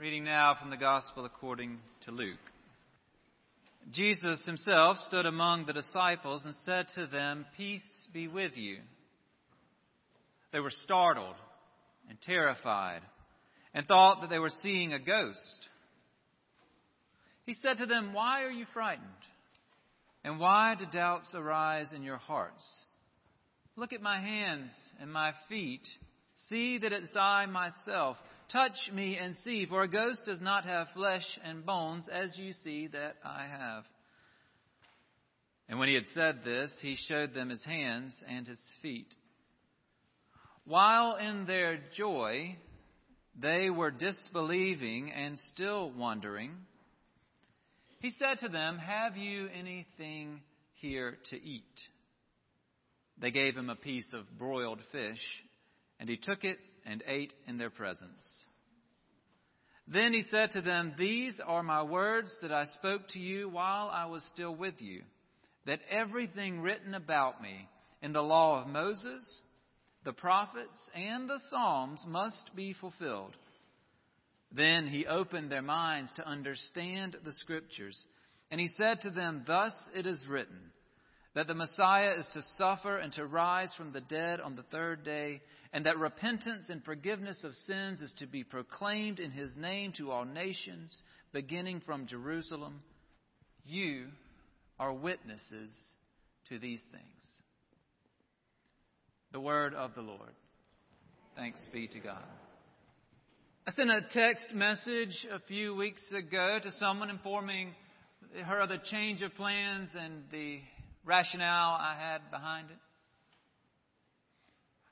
Reading now from the Gospel according to Luke. Jesus himself stood among the disciples and said to them, Peace be with you. They were startled and terrified and thought that they were seeing a ghost. He said to them, Why are you frightened? And why do doubts arise in your hearts? Look at my hands and my feet. See that it's I myself. Touch me and see, for a ghost does not have flesh and bones, as you see that I have. And when he had said this, he showed them his hands and his feet. While in their joy, they were disbelieving and still wondering. He said to them, Have you anything here to eat? They gave him a piece of broiled fish, and he took it and ate in their presence. Then he said to them, These are my words that I spoke to you while I was still with you, that everything written about me in the law of Moses, the prophets, and the Psalms must be fulfilled. Then he opened their minds to understand the Scriptures. And he said to them, Thus it is written, that the Messiah is to suffer and to rise from the dead on the third day, and that repentance and forgiveness of sins is to be proclaimed in his name to all nations, beginning from Jerusalem. You are witnesses to these things. The word of the Lord. Thanks be to God. I sent a text message a few weeks ago to someone informing her of the change of plans and the rationale I had behind it.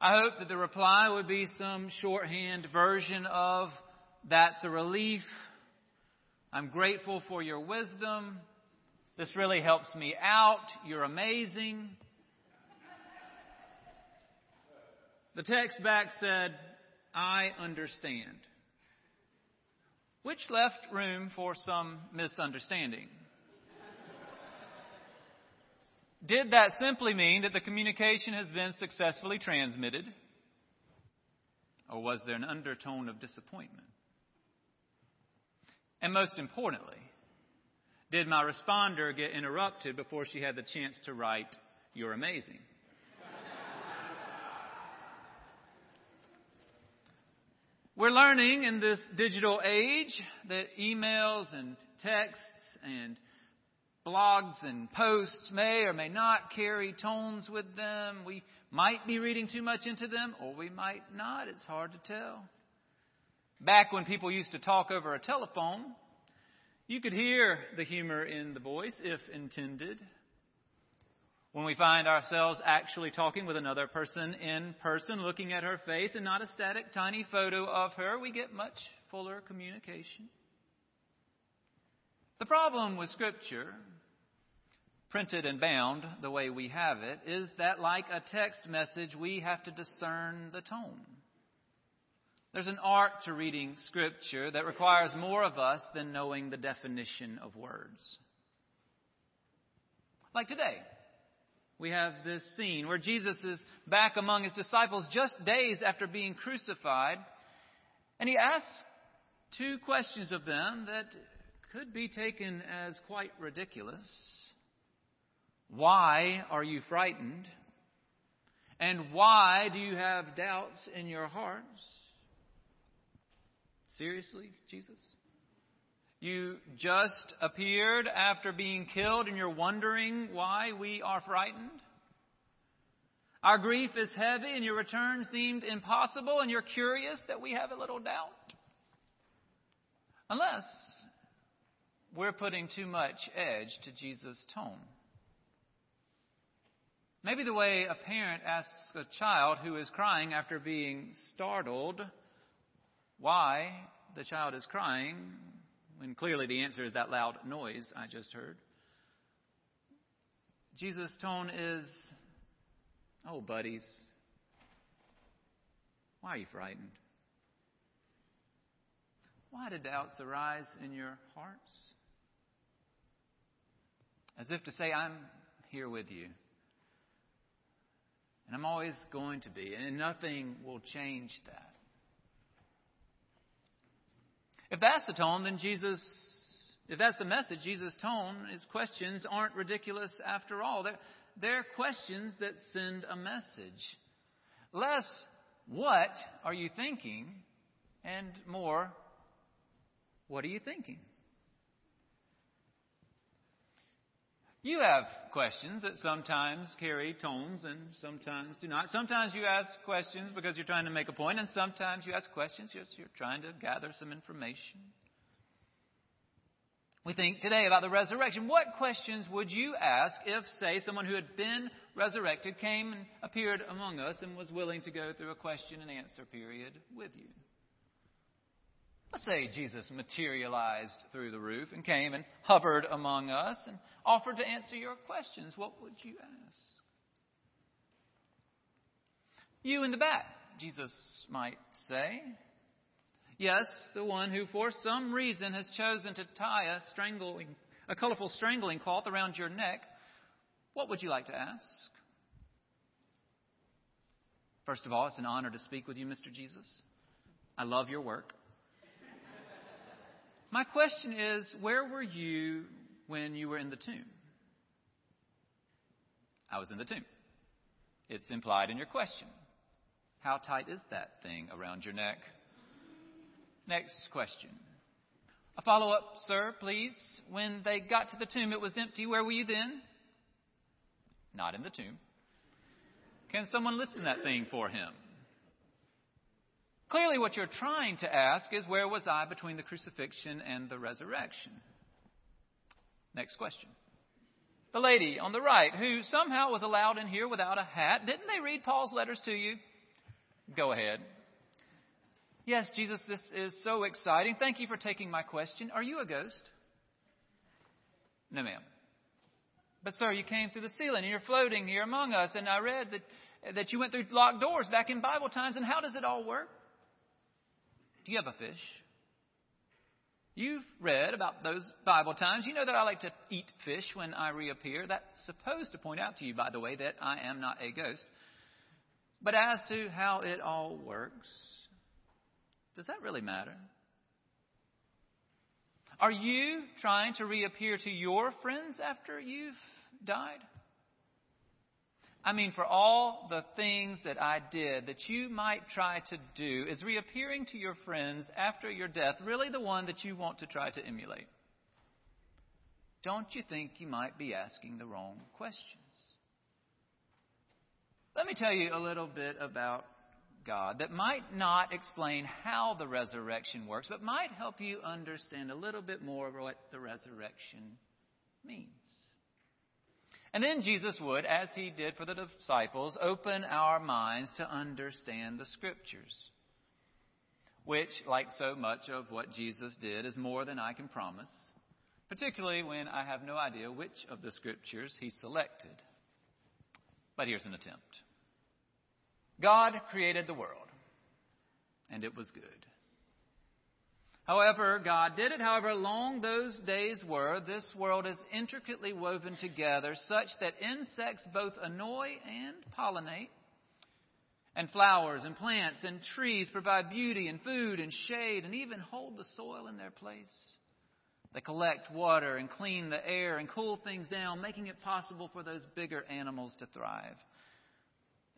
I hope that the reply would be some shorthand version of that's a relief. I'm grateful for your wisdom. This really helps me out. You're amazing. The text back said, I understand which left room for some misunderstanding. Did that simply mean that the communication has been successfully transmitted? Or was there an undertone of disappointment? And most importantly, did my responder get interrupted before she had the chance to write, You're amazing? We're learning in this digital age that emails and texts and blogs and posts may or may not carry tones with them. We might be reading too much into them, or we might not. It's hard to tell. Back when people used to talk over a telephone, you could hear the humor in the voice, if intended. When we find ourselves actually talking with another person in person, looking at her face and not a static tiny photo of her, we get much fuller communication. The problem with Scripture, printed and bound the way we have it, is that like a text message, we have to discern the tone. There's an art to reading Scripture that requires more of us than knowing the definition of words. Like today we have this scene where Jesus is back among his disciples just days after being crucified, and he asks two questions of them that could be taken as quite ridiculous. Why are you frightened? And why do you have doubts in your hearts? Seriously, Jesus? You just appeared after being killed and you're wondering why we are frightened? Our grief is heavy and your return seemed impossible and you're curious that we have a little doubt? Unless we're putting too much edge to Jesus' tone. Maybe the way a parent asks a child who is crying after being startled why the child is crying when clearly the answer is that loud noise I just heard. Jesus' tone is, Oh, buddies, why are you frightened? Why do doubts arise in your hearts? As if to say, I'm here with you. And I'm always going to be, and nothing will change that. If that's the tone, then Jesus, if that's the message, Jesus' tone, his questions aren't ridiculous after all. They're, they're questions that send a message. Less, what are you thinking? And more, what are you thinking? You have questions that sometimes carry tones and sometimes do not. Sometimes you ask questions because you're trying to make a point, and sometimes you ask questions because you're trying to gather some information. We think today about the resurrection. What questions would you ask if, say, someone who had been resurrected came and appeared among us and was willing to go through a question and answer period with you? Let's say Jesus materialized through the roof and came and hovered among us and offered to answer your questions. What would you ask? You in the back, Jesus might say. Yes, the one who for some reason has chosen to tie a strangling, a colorful strangling cloth around your neck. What would you like to ask? First of all, it's an honor to speak with you, Mr. Jesus. I love your work. My question is where were you when you were in the tomb? I was in the tomb. It's implied in your question. How tight is that thing around your neck? Next question. A follow up, sir, please. When they got to the tomb, it was empty. Where were you then? Not in the tomb. Can someone listen that thing for him? Clearly, what you're trying to ask is where was I between the crucifixion and the resurrection? Next question. The lady on the right, who somehow was allowed in here without a hat, didn't they read Paul's letters to you? Go ahead. Yes, Jesus, this is so exciting. Thank you for taking my question. Are you a ghost? No, ma'am. But, sir, you came through the ceiling and you're floating here among us, and I read that, that you went through locked doors back in Bible times, and how does it all work? Do you have a fish? You've read about those Bible times. You know that I like to eat fish when I reappear. That's supposed to point out to you, by the way, that I am not a ghost. But as to how it all works, does that really matter? Are you trying to reappear to your friends after you've died? I mean, for all the things that I did that you might try to do, is reappearing to your friends after your death really the one that you want to try to emulate? Don't you think you might be asking the wrong questions? Let me tell you a little bit about God that might not explain how the resurrection works, but might help you understand a little bit more what the resurrection means. And then Jesus would, as he did for the disciples, open our minds to understand the Scriptures, which, like so much of what Jesus did, is more than I can promise, particularly when I have no idea which of the Scriptures he selected. But here's an attempt God created the world, and it was good. However, God did it. However long those days were, this world is intricately woven together such that insects both annoy and pollinate. And flowers and plants and trees provide beauty and food and shade and even hold the soil in their place. They collect water and clean the air and cool things down, making it possible for those bigger animals to thrive.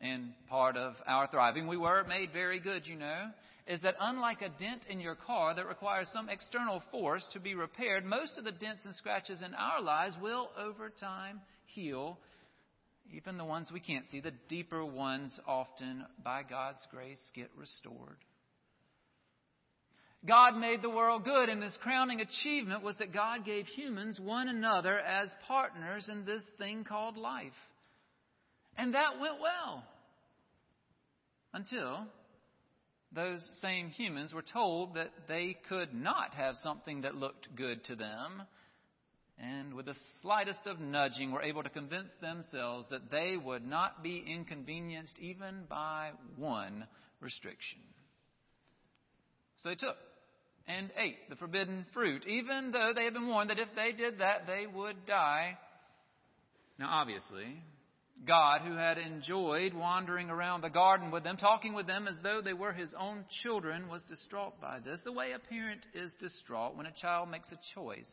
And part of our thriving, we were made very good, you know is that unlike a dent in your car that requires some external force to be repaired, most of the dents and scratches in our lives will over time heal. Even the ones we can't see, the deeper ones often, by God's grace, get restored. God made the world good, and this crowning achievement was that God gave humans one another as partners in this thing called life. And that went well. Until those same humans were told that they could not have something that looked good to them, and with the slightest of nudging were able to convince themselves that they would not be inconvenienced even by one restriction. So they took and ate the forbidden fruit, even though they had been warned that if they did that, they would die. Now, obviously, God, who had enjoyed wandering around the garden with them, talking with them as though they were his own children, was distraught by this, the way a parent is distraught when a child makes a choice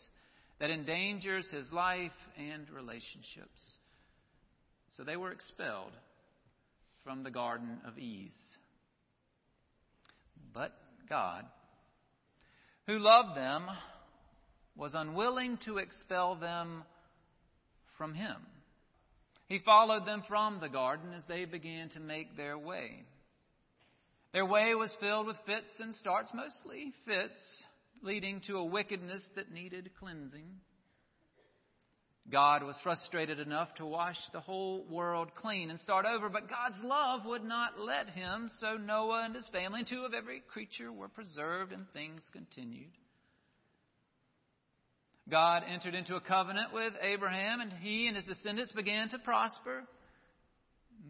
that endangers his life and relationships. So they were expelled from the Garden of Eden. But God, who loved them, was unwilling to expel them from him. He followed them from the garden as they began to make their way. Their way was filled with fits and starts, mostly fits, leading to a wickedness that needed cleansing. God was frustrated enough to wash the whole world clean and start over, but God's love would not let him, so Noah and his family and two of every creature were preserved and things continued. God entered into a covenant with Abraham, and he and his descendants began to prosper,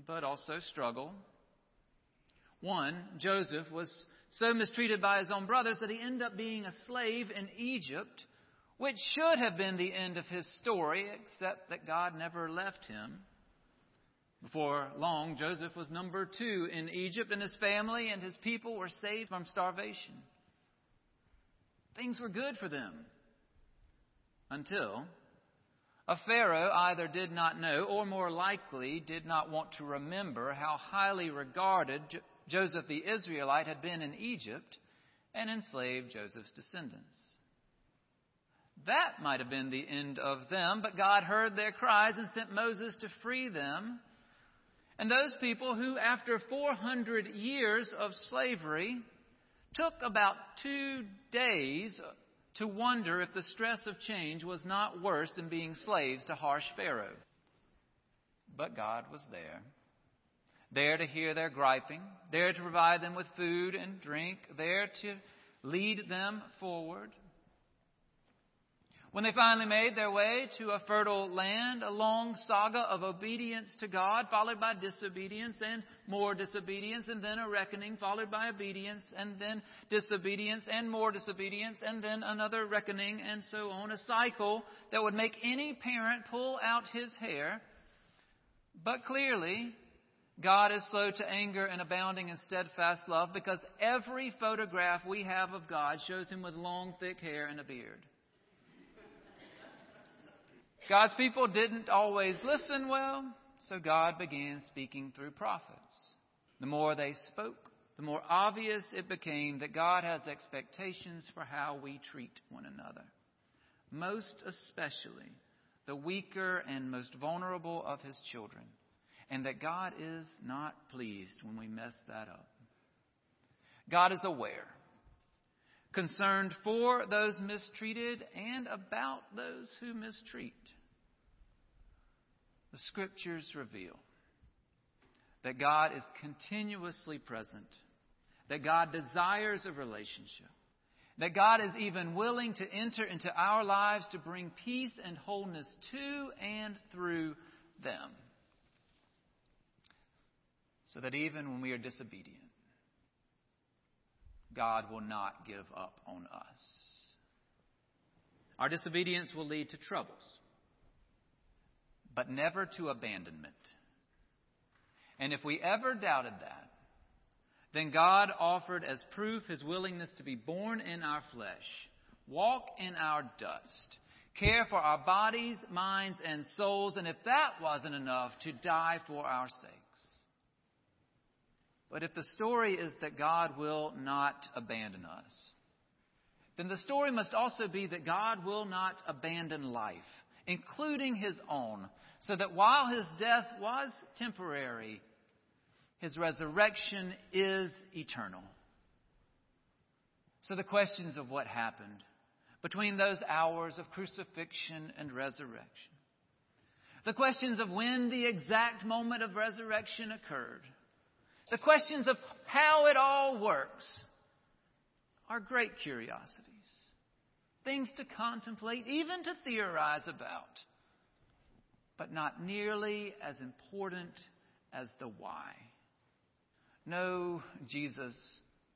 but also struggle. One, Joseph, was so mistreated by his own brothers that he ended up being a slave in Egypt, which should have been the end of his story, except that God never left him. Before long, Joseph was number two in Egypt, and his family and his people were saved from starvation. Things were good for them until a Pharaoh either did not know or more likely did not want to remember how highly regarded Joseph the Israelite had been in Egypt and enslaved Joseph's descendants. That might have been the end of them, but God heard their cries and sent Moses to free them. And those people who, after 400 years of slavery, took about two days to wonder if the stress of change was not worse than being slaves to harsh Pharaoh. But God was there. There to hear their griping, there to provide them with food and drink, there to lead them forward. When they finally made their way to a fertile land, a long saga of obedience to God, followed by disobedience and more disobedience, and then a reckoning, followed by obedience, and then disobedience and more disobedience, and then another reckoning, and so on. A cycle that would make any parent pull out his hair. But clearly, God is slow to anger and abounding in steadfast love because every photograph we have of God shows him with long, thick hair and a beard. God's people didn't always listen well, so God began speaking through prophets. The more they spoke, the more obvious it became that God has expectations for how we treat one another, most especially the weaker and most vulnerable of his children, and that God is not pleased when we mess that up. God is aware, concerned for those mistreated and about those who mistreat the scriptures reveal that God is continuously present, that God desires a relationship, that God is even willing to enter into our lives to bring peace and wholeness to and through them. So that even when we are disobedient, God will not give up on us. Our disobedience will lead to troubles but never to abandonment. And if we ever doubted that, then God offered as proof his willingness to be born in our flesh, walk in our dust, care for our bodies, minds, and souls, and if that wasn't enough, to die for our sakes. But if the story is that God will not abandon us, then the story must also be that God will not abandon life, including his own, so that while his death was temporary, his resurrection is eternal. So the questions of what happened between those hours of crucifixion and resurrection, the questions of when the exact moment of resurrection occurred, the questions of how it all works are great curiosities, things to contemplate, even to theorize about but not nearly as important as the why. No, Jesus,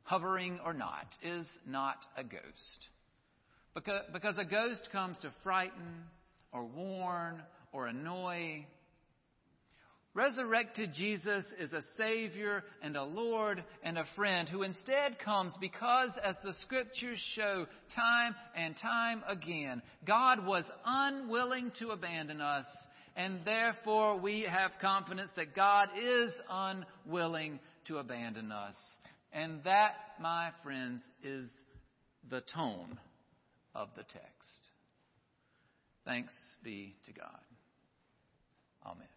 hovering or not, is not a ghost. Because, because a ghost comes to frighten or warn or annoy. Resurrected Jesus is a Savior and a Lord and a friend who instead comes because, as the Scriptures show time and time again, God was unwilling to abandon us, and therefore we have confidence that God is unwilling to abandon us. And that, my friends, is the tone of the text. Thanks be to God. Amen.